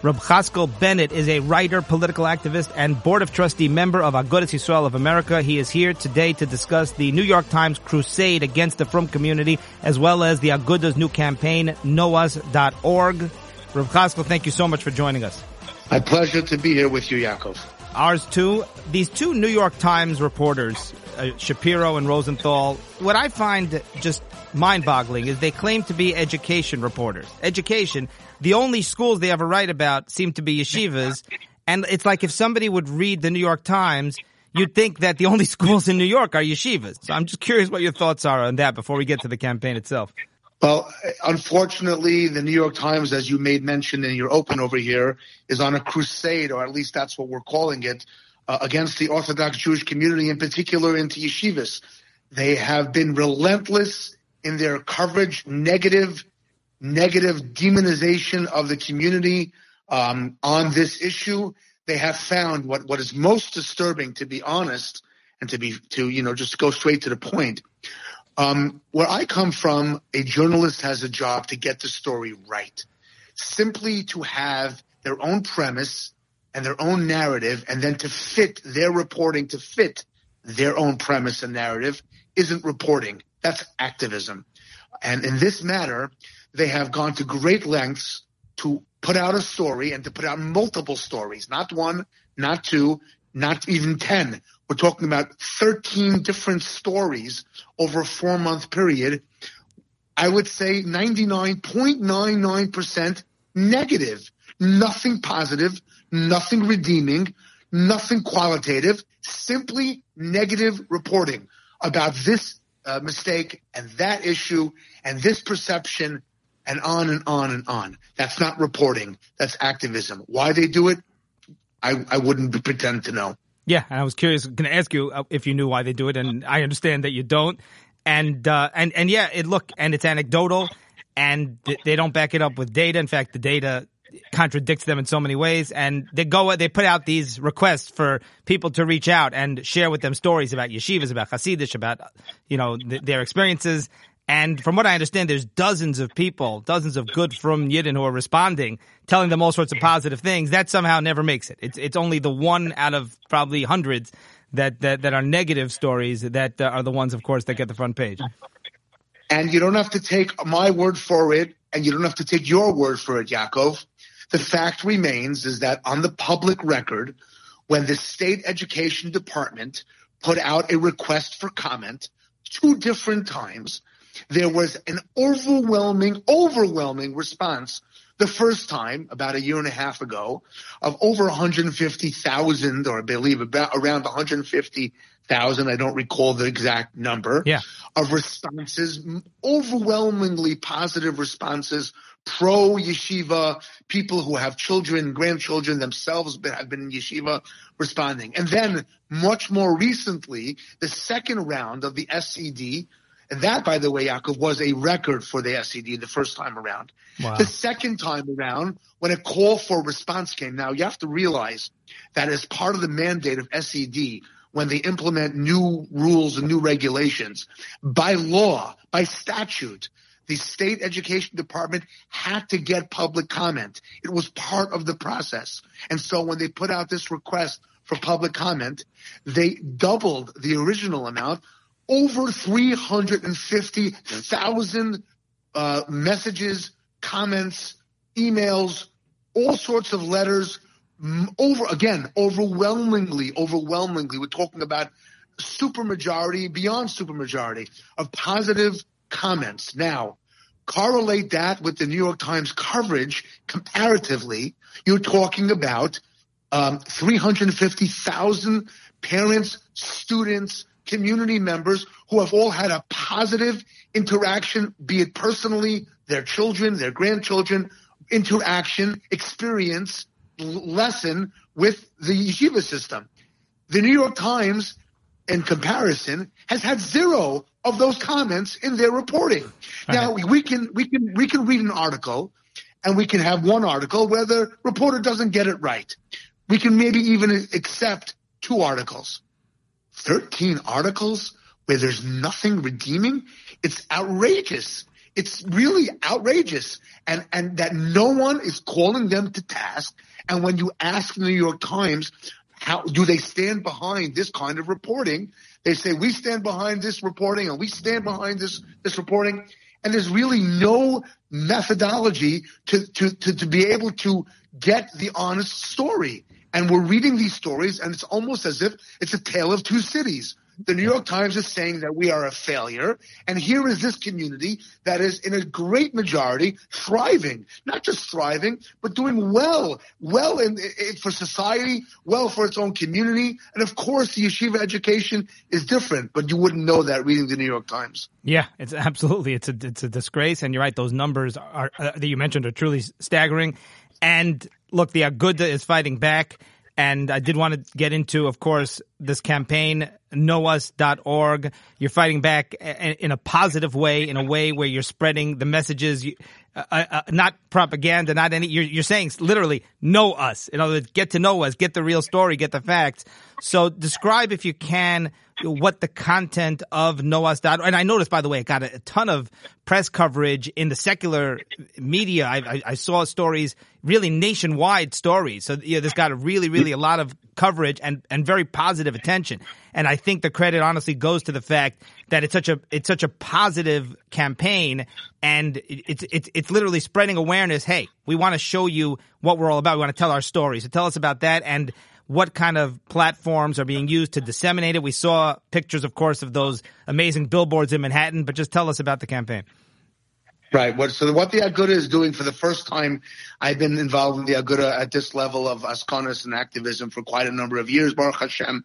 Reb Chaskel Bennett is a writer, political activist, and board of trustee member of Agudas Yisrael of America. He is here today to discuss the New York Times crusade against the Frum community, as well as the Aguda's new campaign, knowus.org. Reb Chaskel, thank you so much for joining us. My pleasure to be here with you, Yaakov. Ours too. These two New York Times reporters, uh, Shapiro and Rosenthal, what I find just mind-boggling is they claim to be education reporters. Education. The only schools they ever write about seem to be yeshivas, and it's like if somebody would read the New York Times, you'd think that the only schools in New York are yeshivas. So I'm just curious what your thoughts are on that before we get to the campaign itself. Well, unfortunately, the New York Times, as you made mention in your open over here, is on a crusade, or at least that's what we're calling it, uh, against the Orthodox Jewish community, in particular into yeshivas. They have been relentless in their coverage, negative, negative demonization of the community um, on this issue. They have found what, what is most disturbing, to be honest, and to be to you know just go straight to the point. Um, where I come from, a journalist has a job to get the story right. Simply to have their own premise and their own narrative, and then to fit their reporting to fit their own premise and narrative isn't reporting. That's activism. And in this matter, they have gone to great lengths to put out a story and to put out multiple stories, not one, not two, not even 10. We're talking about 13 different stories over a four month period. I would say 99.99% negative, nothing positive, nothing redeeming, nothing qualitative, simply negative reporting about this uh, mistake and that issue and this perception and on and on and on. That's not reporting. That's activism. Why they do it, I, I wouldn't pretend to know. Yeah, and I was curious. Going to ask you uh, if you knew why they do it, and I understand that you don't. And uh, and and yeah, it look and it's anecdotal, and th- they don't back it up with data. In fact, the data contradicts them in so many ways. And they go, they put out these requests for people to reach out and share with them stories about yeshivas, about Hasidish, about you know th- their experiences. And frum what I understand, there's dozens of people, dozens of good from Yidden who are responding, telling them all sorts of positive things. That somehow never makes it. It's it's only the one out of probably hundreds that that, that are negative stories that uh, are the ones, of course, that get the front page. And you don't have to take my word for it, and you don't have to take your word for it, Yaakov. The fact remains is that on the public record, when the state education department put out a request for comment two different times, there was an overwhelming, overwhelming response the first time about a year and a half ago of over 150,000 or I believe about around 150,000. I don't recall the exact number yeah. of responses, overwhelmingly positive responses pro yeshiva, people who have children, grandchildren themselves but have been in yeshiva responding. And then much more recently, the second round of the SED, and that, by the way, Yaakov, was a record for the SED the first time around. Wow. The second time around, when a call for response came, now you have to realize that as part of the mandate of SED, when they implement new rules and new regulations, by law, by statute, the state education department had to get public comment. It was part of the process. And so when they put out this request for public comment, they doubled the original amount over 350,000 uh, messages, comments, emails, all sorts of letters. Over again, overwhelmingly, overwhelmingly, we're talking about supermajority, beyond supermajority of positive comments. Now, correlate that with the New York Times coverage comparatively. You're talking about um, 350,000 parents, students, community members who have all had a positive interaction, be it personally, their children, their grandchildren, interaction, experience, lesson with the yeshiva system. The New York Times, in comparison, has had zero of those comments in their reporting. Now we can we can we can read an article and we can have one article where the reporter doesn't get it right. We can maybe even accept two articles. 13 articles where there's nothing redeeming. It's outrageous. It's really outrageous. And, and that no one is calling them to task. And when you ask the New York Times, how do they stand behind this kind of reporting? They say, we stand behind this reporting and we stand behind this, this reporting. And there's really no methodology to, to, to, to be able to get the honest story. And we're reading these stories and it's almost as if it's a tale of two cities. The New York Times is saying that we are a failure. And here is this community that is in a great majority thriving, not just thriving, but doing well, well in, in, for society, well for its own community. And of course, the yeshiva education is different, but you wouldn't know that reading the New York Times. Yeah, it's absolutely, it's a, it's a disgrace. And you're right. Those numbers are, uh, that you mentioned are truly staggering. And look, the Aguda is fighting back. And I did want to get into, of course, this campaign, knowus.org. You're fighting back in a positive way, in a way where you're spreading the messages, uh, uh, uh, not propaganda, not any, you're, you're saying literally, know us. In other words, get to know us, get the real story, get the facts. So describe, if you can, what the content of Noah's Dot. and I noticed, by the way, it got a, ton of press coverage in the secular media. I, I, I saw stories, really nationwide stories. So you know, this got a really, really a lot of coverage and, and very positive attention. And I think the credit honestly goes to the fact that it's such a, it's such a positive campaign and it's, it's, it's literally spreading awareness. Hey, we want to show you what we're all about. We want to tell our stories. So tell us about that. And what kind of platforms are being used to disseminate it. We saw pictures, of course, of those amazing billboards in Manhattan, but just tell us about the campaign. Right. What, so what the Aguda is doing for the first time, I've been involved in the Aguda at this level of askanas and activism for quite a number of years, Baruch Hashem.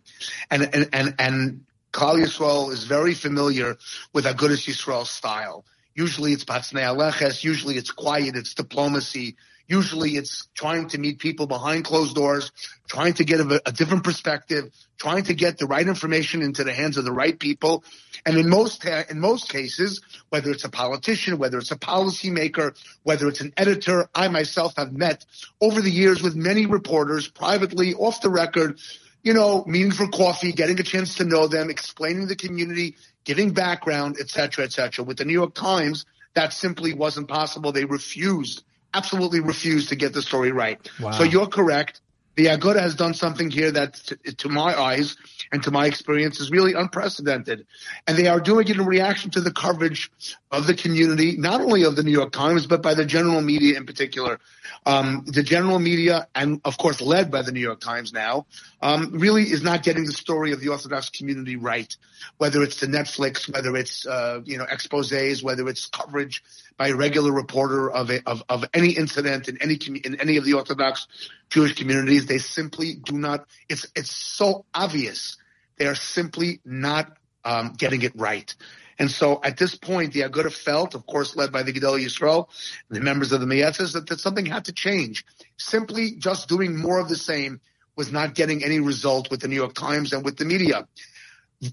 And, and, and, and Yisrael is very familiar with Agudas Yisrael style. Usually it's Patznei Aleches, usually it's quiet, it's diplomacy, Usually it's trying to meet people behind closed doors, trying to get a, a, different perspective, trying to get the right information into the hands of the right people. And in most, in most cases, whether it's a politician, whether it's a policymaker, whether it's an editor, I myself have met over the years with many reporters privately off the record, you know, meeting for coffee, getting a chance to know them, explaining the community, giving background, et cetera, et cetera. With the New York Times, that simply wasn't possible. They refused absolutely refused to get the story right. Wow. So you're correct. The Aguda has done something here that, to, my eyes and to my experience, is really unprecedented. And they are doing it in reaction to the coverage of the community, not only of the New York Times, but by the general media in particular. Um, the general media, and of course led by the New York Times now, um, really is not getting the story of the Orthodox community right. Whether it's the Netflix, whether it's uh, you know exposés, whether it's coverage by a regular reporter of a, of, of any incident in any in any of the Orthodox Jewish communities, they simply do not. It's it's so obvious they are simply not um, getting it right. And so at this point, the Aguda felt, of course, led by the Gedolei Yisrael, the members of the Moetzes, that, that something had to change. Simply just doing more of the same was not getting any result with the New York Times and with the media.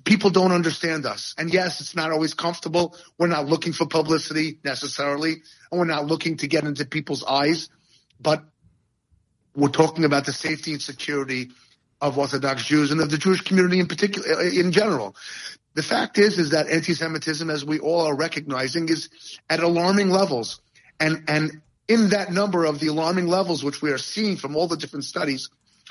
People don't understand us. And yes, it's not always comfortable. We're not looking for publicity necessarily, and we're not looking to get into people's eyes, but we're talking about the safety and security of Orthodox Jews and of the Jewish community in particular, in general. The fact is, is that anti-Semitism, as we all are recognizing, is at alarming levels. And, and in that number of the alarming levels, which we are seeing from all the different studies,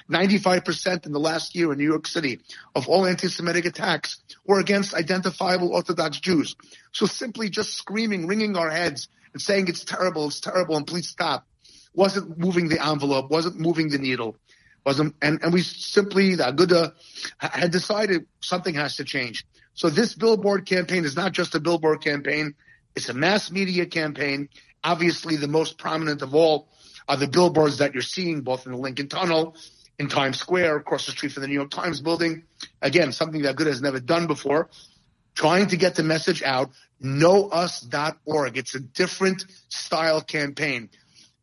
95% in the last year in New York City of all anti-Semitic attacks were against identifiable Orthodox Jews. So simply just screaming, wringing our heads and saying it's terrible, it's terrible, and please stop wasn't moving the envelope, wasn't moving the needle wasn't, and, and we simply, the Aguda had decided something has to change. So this billboard campaign is not just a billboard campaign. It's a mass media campaign. Obviously, the most prominent of all are the billboards that you're seeing both in the Lincoln Tunnel, in Times Square, across the street from the New York Times building. Again, something that Aguda has never done before. Trying to get the message out. Knowus.org. It's a different style campaign.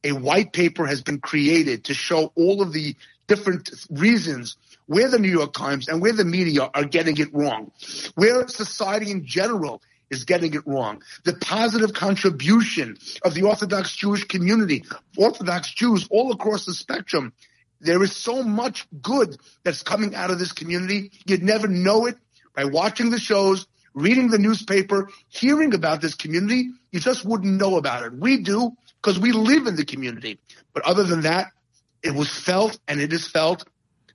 A white paper has been created to show all of the different reasons where the New York Times and where the media are getting it wrong, where society in general is getting it wrong. The positive contribution of the Orthodox Jewish community, Orthodox Jews all across the spectrum. There is so much good that's coming out of this community. You'd never know it by watching the shows, reading the newspaper, hearing about this community, you just wouldn't know about it. We do because we live in the community. But other than that, it was felt and it is felt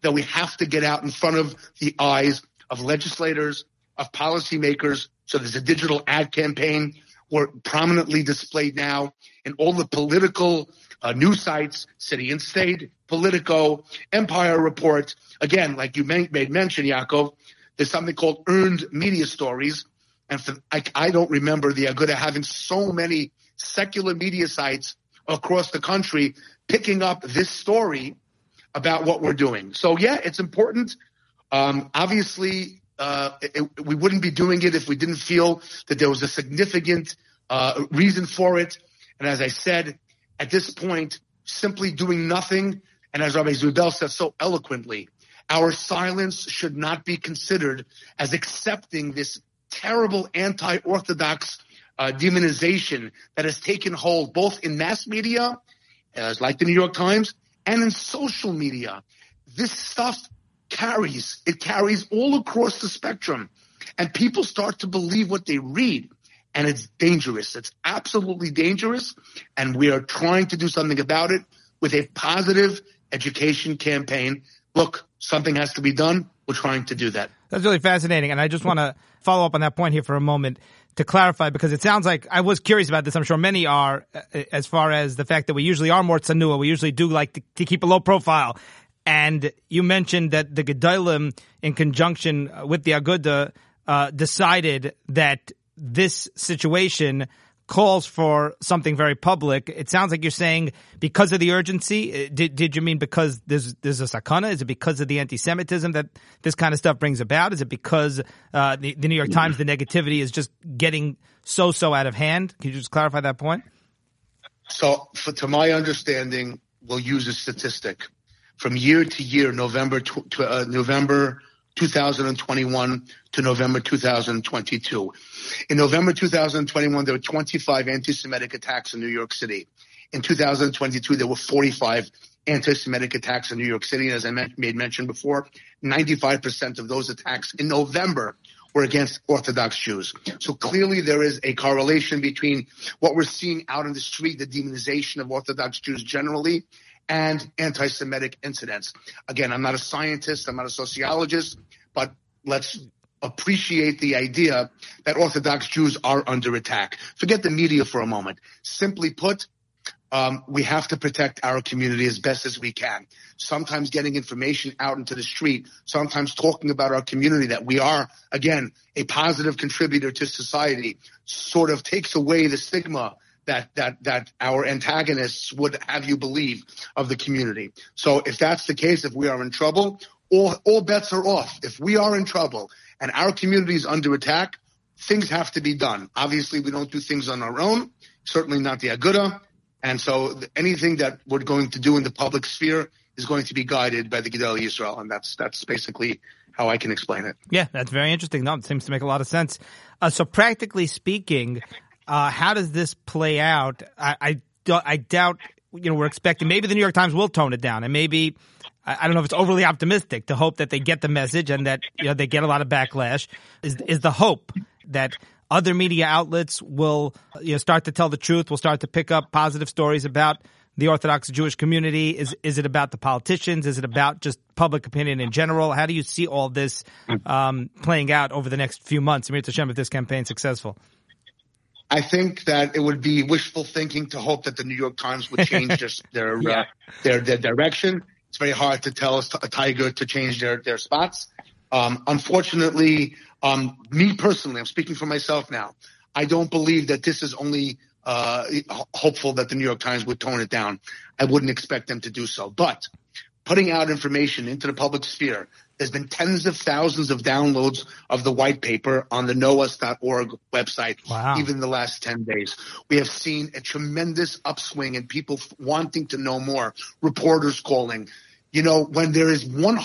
that we have to get out in front of the eyes of legislators, of policymakers. So there's a digital ad campaign we're prominently displayed now in all the political uh, news sites, City and State, Politico, Empire Report. Again, like you made mention, Yaakov, there's something called earned media stories. And for, I, I don't remember the Aguda having so many secular media sites across the country picking up this story about what we're doing. So yeah, it's important. Um, obviously, uh, it, we wouldn't be doing it if we didn't feel that there was a significant uh, reason for it. And as I said, at this point, simply doing nothing, and as Rabbi Zwiebel says so eloquently, our silence should not be considered as accepting this terrible anti-Orthodox uh, demonization that has taken hold both in mass media, as like the New York Times, and in social media. This stuff carries, it carries all across the spectrum. And people start to believe what they read. And it's dangerous. It's absolutely dangerous. And we are trying to do something about it with a positive education campaign. Look, something has to be done. We're trying to do that. That's really fascinating. And I just want to follow up on that point here for a moment to clarify because it sounds like I was curious about this. I'm sure many are as far as the fact that we usually are more tsanua. We usually do like to, to keep a low profile. And you mentioned that the Gedolim, in conjunction with the Aguda, uh, decided that this situation calls for something very public. It sounds like you're saying because of the urgency. Uh, did, did you mean because there's there's a sakana? Is it because of the anti-Semitism that this kind of stuff brings about? Is it because uh, the, the New York Times, the negativity is just getting so so out of hand? Can you just clarify that point? So, for, to my understanding, we'll use a statistic from year to year, November to, uh, November 2021 to November 2022. In November 2021, there were 25 anti-Semitic attacks in New York City. In 2022, there were 45 anti-Semitic attacks in New York City. And as I made mention before, 95% of those attacks in November were against Orthodox Jews. So clearly there is a correlation between what we're seeing out in the street, the demonization of Orthodox Jews generally, and anti-Semitic incidents. Again, I'm not a scientist, I'm not a sociologist, but let's appreciate the idea that Orthodox Jews are under attack. Forget the media for a moment. Simply put, um, we have to protect our community as best as we can. Sometimes getting information out into the street, sometimes talking about our community that we are, again, a positive contributor to society sort of takes away the stigma that that that our antagonists would have you believe of the community. So if that's the case, if we are in trouble, all all bets are off. If we are in trouble and our community is under attack, things have to be done. Obviously, we don't do things on our own. Certainly not the Aguda. And so anything that we're going to do in the public sphere is going to be guided by the Gedolei Yisrael, and that's that's basically how I can explain it. Yeah, that's very interesting. No, it seems to make a lot of sense. Uh, so, practically speaking, uh, how does this play out? I, I, I doubt, you know, we're expecting maybe the New York Times will tone it down and maybe, I don't know if it's overly optimistic to hope that they get the message and that, you know, they get a lot of backlash is, is the hope that other media outlets will, you know, start to tell the truth, will start to pick up positive stories about the Orthodox Jewish community? Is is it about the politicians? Is it about just public opinion in general? How do you see all this um, playing out over the next few months? Im Yirtzeh Hashem, if this campaign is successful. I think that it would be wishful thinking to hope that the New York Times would change their their, uh, yeah. uh, their, their direction. It's very hard to tell a tiger to change their their spots. Um, unfortunately, um, me personally, I'm speaking for myself now. I don't believe that this is only uh, hopeful that the New York Times would tone it down. I wouldn't expect them to do so, but putting out information into the public sphere there's been tens of thousands of downloads of the white paper on the knowus.org website, wow. even the last 10 days. We have seen a tremendous upswing in people wanting to know more, reporters calling. You know, when there is 100%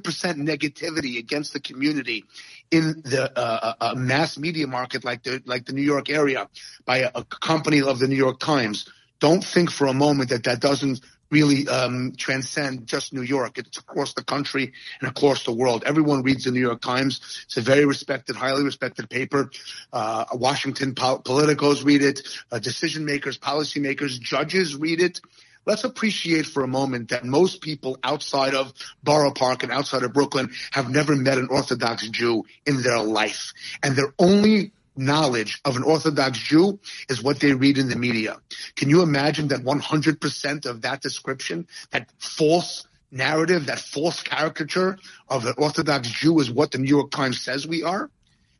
negativity against the community in the uh, uh, mass media market like the like the New York area by a, a company of the New York Times, don't think for a moment that that doesn't really um, transcend just New York. It's across the country and across the world. Everyone reads the New York Times. It's a very respected, highly respected paper. Uh, Washington politicos read it. Uh, decision makers, policymakers, judges read it. Let's appreciate for a moment that most people outside of Borough Park and outside of Brooklyn have never met an Orthodox Jew in their life. And their only knowledge of an Orthodox Jew is what they read in the media. Can you imagine that 100% of that description, that false narrative, that false caricature of an Orthodox Jew is what the New York Times says we are?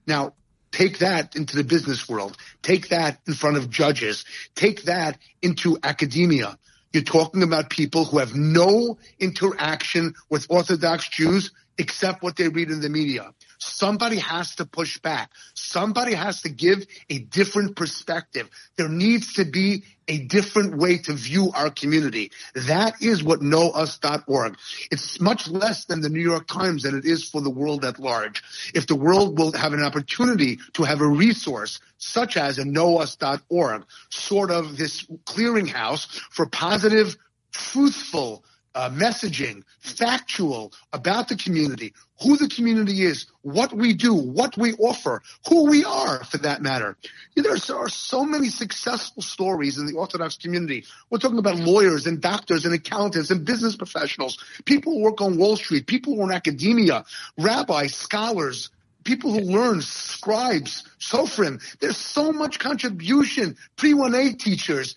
Now, take that into the business world. Take that in front of judges. Take that into academia. You're talking about people who have no interaction with Orthodox Jews except what they read in the media. Somebody has to push back. Somebody has to give a different perspective. There needs to be a different way to view our community. That is what knowus.org. It's much less than the New York Times than it is for the world at large. If the world will have an opportunity to have a resource such as a knowus.org, sort of this clearinghouse for positive, truthful, uh, messaging, factual about the community, who the community is, what we do, what we offer, who we are for that matter. There are so many successful stories in the Orthodox community. We're talking about lawyers and doctors and accountants and business professionals, people who work on Wall Street, people who are in academia, rabbis, scholars, people who learn, scribes, sofrim. There's so much contribution, pre-1A teachers,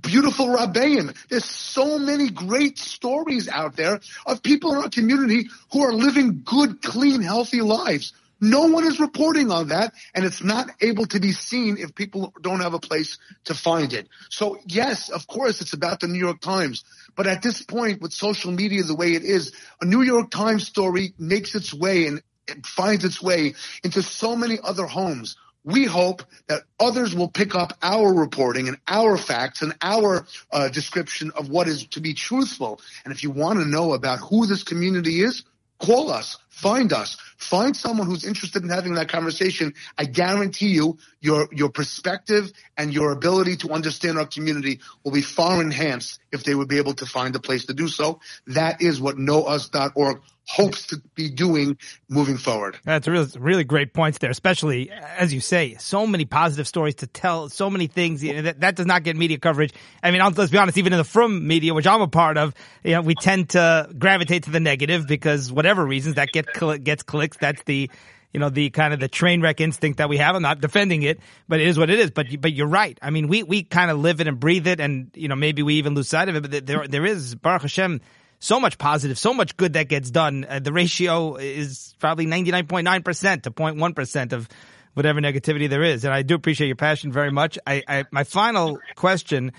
beautiful Rabbeim. There's so many great stories out there of people in our community who are living good, clean, healthy lives. No one is reporting on that, and it's not able to be seen if people don't have a place to find it. So yes, of course, it's about the New York Times. But at this point, with social media the way it is, a New York Times story makes its way and it finds its way into so many other homes we hope that others will pick up our reporting and our facts and our uh, description of what is to be truthful. And if you want to know about who this community is, call us, find us, find someone who's interested in having that conversation. I guarantee you your, your perspective and your ability to understand our community will be far enhanced if they would be able to find a place to do so. That is what knowus.org hopes to be doing moving forward. That's really, really great points there, especially as you say, so many positive stories to tell, so many things you know, that, that does not get media coverage. I mean, let's be honest, even in the frum media, which I'm a part of, you know, we tend to gravitate to the negative because whatever reasons that get gets clicks. That's the you know, the kind of the train wreck instinct that we have. I'm not defending it, but it is what it is. But but you're right. I mean, we we kind of live it and breathe it, and you know, maybe we even lose sight of it. But there there is Baruch Hashem so much positive, so much good that gets done. Uh, the ratio is probably 99.9% to 0.1% of whatever negativity there is. And I do appreciate your passion very much. I, I my final question,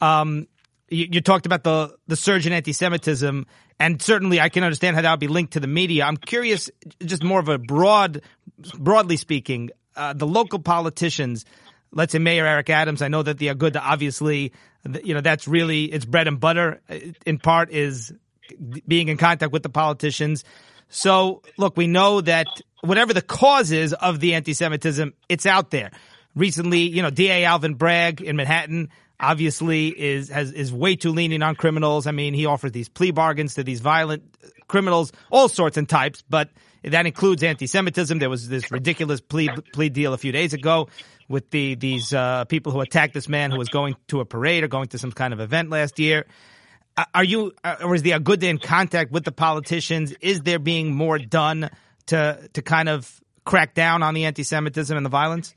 um, you, you, talked about the, the surge in anti-Semitism, and certainly I can understand how that would be linked to the media. I'm curious, just more of a broad, broadly speaking, uh, the local politicians, let's say Mayor Eric Adams, I know that the Aguda obviously you know, that's really its bread and butter. In part, is being in contact with the politicians. So, look, we know that whatever the cause is of the anti-Semitism, it's out there. Recently, you know, DA Alvin Bragg in Manhattan obviously is has is way too lenient on criminals. I mean, he offers these plea bargains to these violent criminals, all sorts and types, but that includes anti-Semitism. There was this ridiculous plea plea deal a few days ago with the these uh, people who attacked this man who was going to a parade or going to some kind of event last year. Are you, uh, or is the Aguda in contact with the politicians? Is there being more done to to kind of crack down on the anti-Semitism and the violence?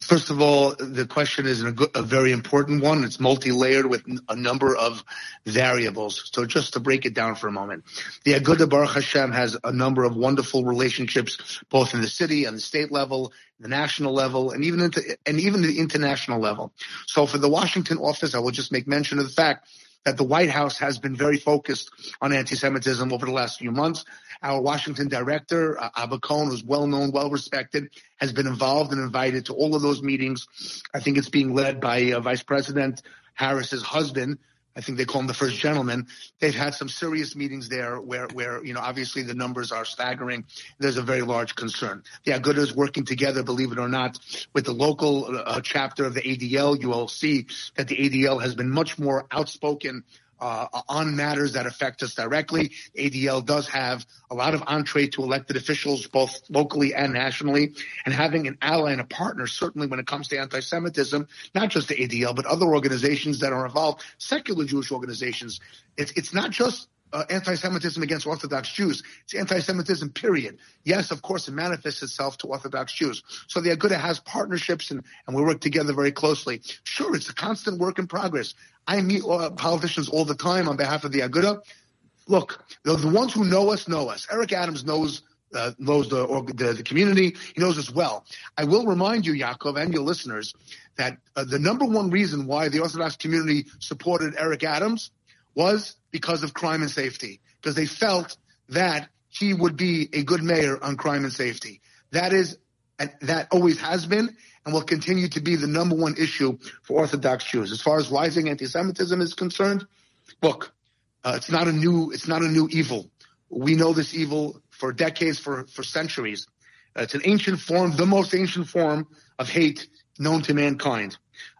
First of all, the question is a, a very important one. It's multi-layered with a number of variables. So just to break it down for a moment, the Aguda Baruch Hashem has a number of wonderful relationships, both in the city and the state level, the national level, and even into, and even the international level. So for the Washington office, I will just make mention of the fact that the White House has been very focused on anti-Semitism over the last few months. Our Washington director, uh, Abba Cohen, who's well known, well respected, has been involved and invited to all of those meetings. I think it's being led by uh, Vice President Harris's husband, I think they call him the first gentleman. They've had some serious meetings there where, where, you know, obviously the numbers are staggering. There's a very large concern. The Aguda is working together, believe it or not, with the local uh, chapter of the ADL. You will see that the ADL has been much more outspoken uh, on matters that affect us directly. ADL does have a lot of entree to elected officials, both locally and nationally, and having an ally and a partner, certainly when it comes to anti-Semitism, not just the ADL, but other organizations that are involved, secular Jewish organizations. It's, it's not just uh, anti-Semitism against Orthodox Jews. It's anti-Semitism, period. Yes, of course, it manifests itself to Orthodox Jews. So the Aguda has partnerships and, and we work together very closely. Sure, it's a constant work in progress. I meet uh, politicians all the time on behalf of the Aguda. Look, the, the ones who know us know us. Eric Adams knows uh, knows the, the, the community. He knows us well. I will remind you, Yaakov, and your listeners, that uh, the number one reason why the Orthodox community supported Eric Adams was because of crime and safety, because they felt that he would be a good mayor on crime and safety. That is, that always has been and will continue to be the number one issue for Orthodox Jews. As far as rising anti-Semitism is concerned, look, uh, it's not a new, it's not a new evil. We know this evil for decades, for, for centuries. Uh, it's an ancient form, the most ancient form of hate known to mankind.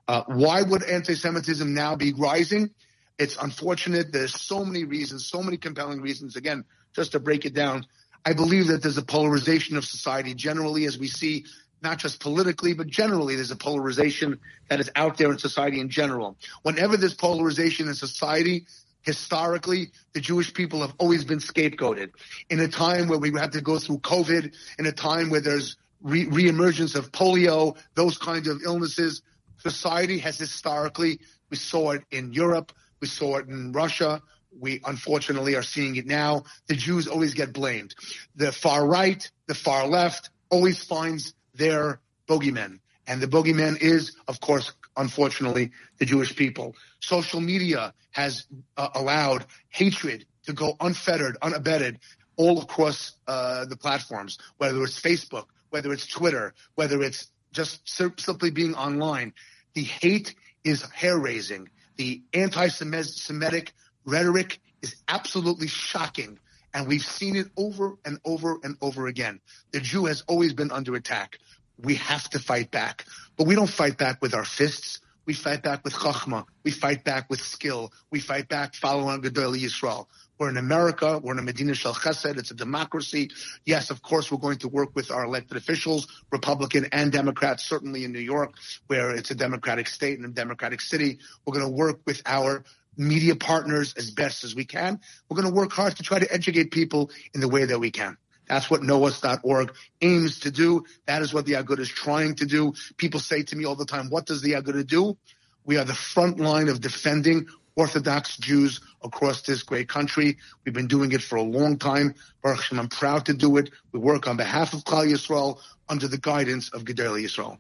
Uh, why would anti-Semitism now be rising? It's unfortunate. There's so many reasons, so many compelling reasons. Again, just to break it down, I believe that there's a polarization of society generally as we see not just politically, but generally there's a polarization that is out there in society in general. Whenever there's polarization in society, historically, the Jewish people have always been scapegoated. In a time where we had to go through COVID, in a time where there's re- reemergence of polio, those kinds of illnesses, society has historically, we saw it in Europe, we saw it in Russia. We unfortunately are seeing it now. The Jews always get blamed. The far right, the far left always finds their bogeyman. And the bogeyman is, of course, unfortunately, the Jewish people. Social media has uh, allowed hatred to go unfettered, unabated all across uh, the platforms, whether it's Facebook, whether it's Twitter, whether it's just simply being online. The hate is hair raising the anti-Semitic rhetoric is absolutely shocking. And we've seen it over and over and over again. The Jew has always been under attack. We have to fight back. But we don't fight back with our fists. We fight back with chachma. We fight back with skill. We fight back following Gedolei Yisrael. We're in America. We're in a Medina Shel Chesed. It's a democracy. Yes, of course, we're going to work with our elected officials, Republican and Democrat, certainly in New York, where it's a Democratic state and a Democratic city. We're going to work with our media partners as best as we can. We're going to work hard to try to educate people in the way that we can. That's what knowus.org aims to do. That is what the Aguda is trying to do. People say to me all the time, what does the Aguda do? We are the front line of defending Orthodox Jews across this great country. We've been doing it for a long time. Baruch Hashem, I'm proud to do it. We work on behalf of Klal Yisrael under the guidance of Gedolei Yisrael.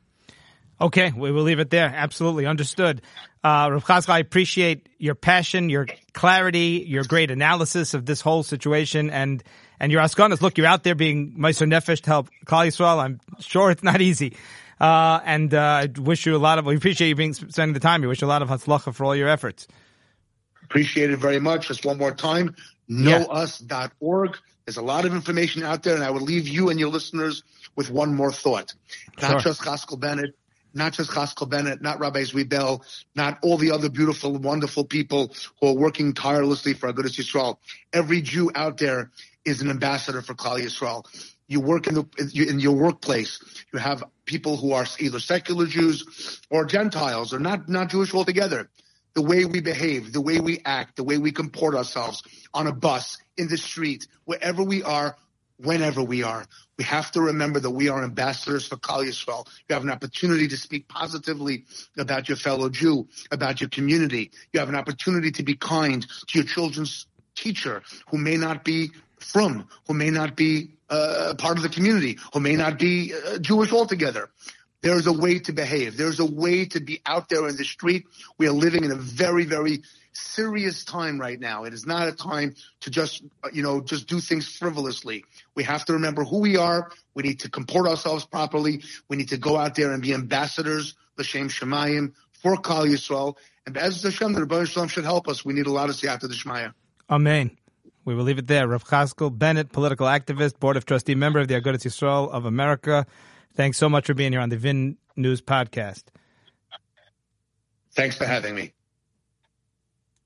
Okay, we will leave it there. Absolutely understood. Uh, Rav Chaskel, I appreciate your passion, your clarity, your great analysis of this whole situation, and and your askanas. Look, you're out there being Meiser Nefesh to help Klal Yisrael. I'm sure it's not easy. Uh, and uh, I wish you a lot of, we appreciate you being spending the time. We wish you a lot of hatzlacha for all your efforts. Appreciate it very much. Just one more time, knowus.org. There's a lot of information out there, and I will leave you and your listeners with one more thought. Not sure. just Chaskel Bennett, not just Chaskel Bennett, not Rabbi Zvi not all the other beautiful, wonderful people who are working tirelessly for Agudas Yisrael. Every Jew out there is an ambassador for Klal Yisrael. You work in the in your workplace. You have people who are either secular Jews or Gentiles or not not Jewish altogether the way we behave, the way we act, the way we comport ourselves on a bus, in the street, wherever we are, whenever we are. We have to remember that we are ambassadors for Klal Yisrael. You have an opportunity to speak positively about your fellow Jew, about your community. You have an opportunity to be kind to your children's teacher who may not be from, who may not be uh, part of the community, who may not be uh, Jewish altogether. There's a way to behave. There's a way to be out there in the street. We are living in a very, very serious time right now. It is not a time to just, you know, just do things frivolously. We have to remember who we are. We need to comport ourselves properly. We need to go out there and be ambassadors, L'Shem Shemayim, for Klal Yisrael. And Be'ez Hashem, the Ribono Shel Olam should help us. We need a lot of siyata d'shmaya. Amen. We will leave it there. Rav Chaskel Bennett, political activist, board of trustee member of the Agudath Yisrael of America. Thanks so much for being here on the VIN News podcast. Thanks for having me.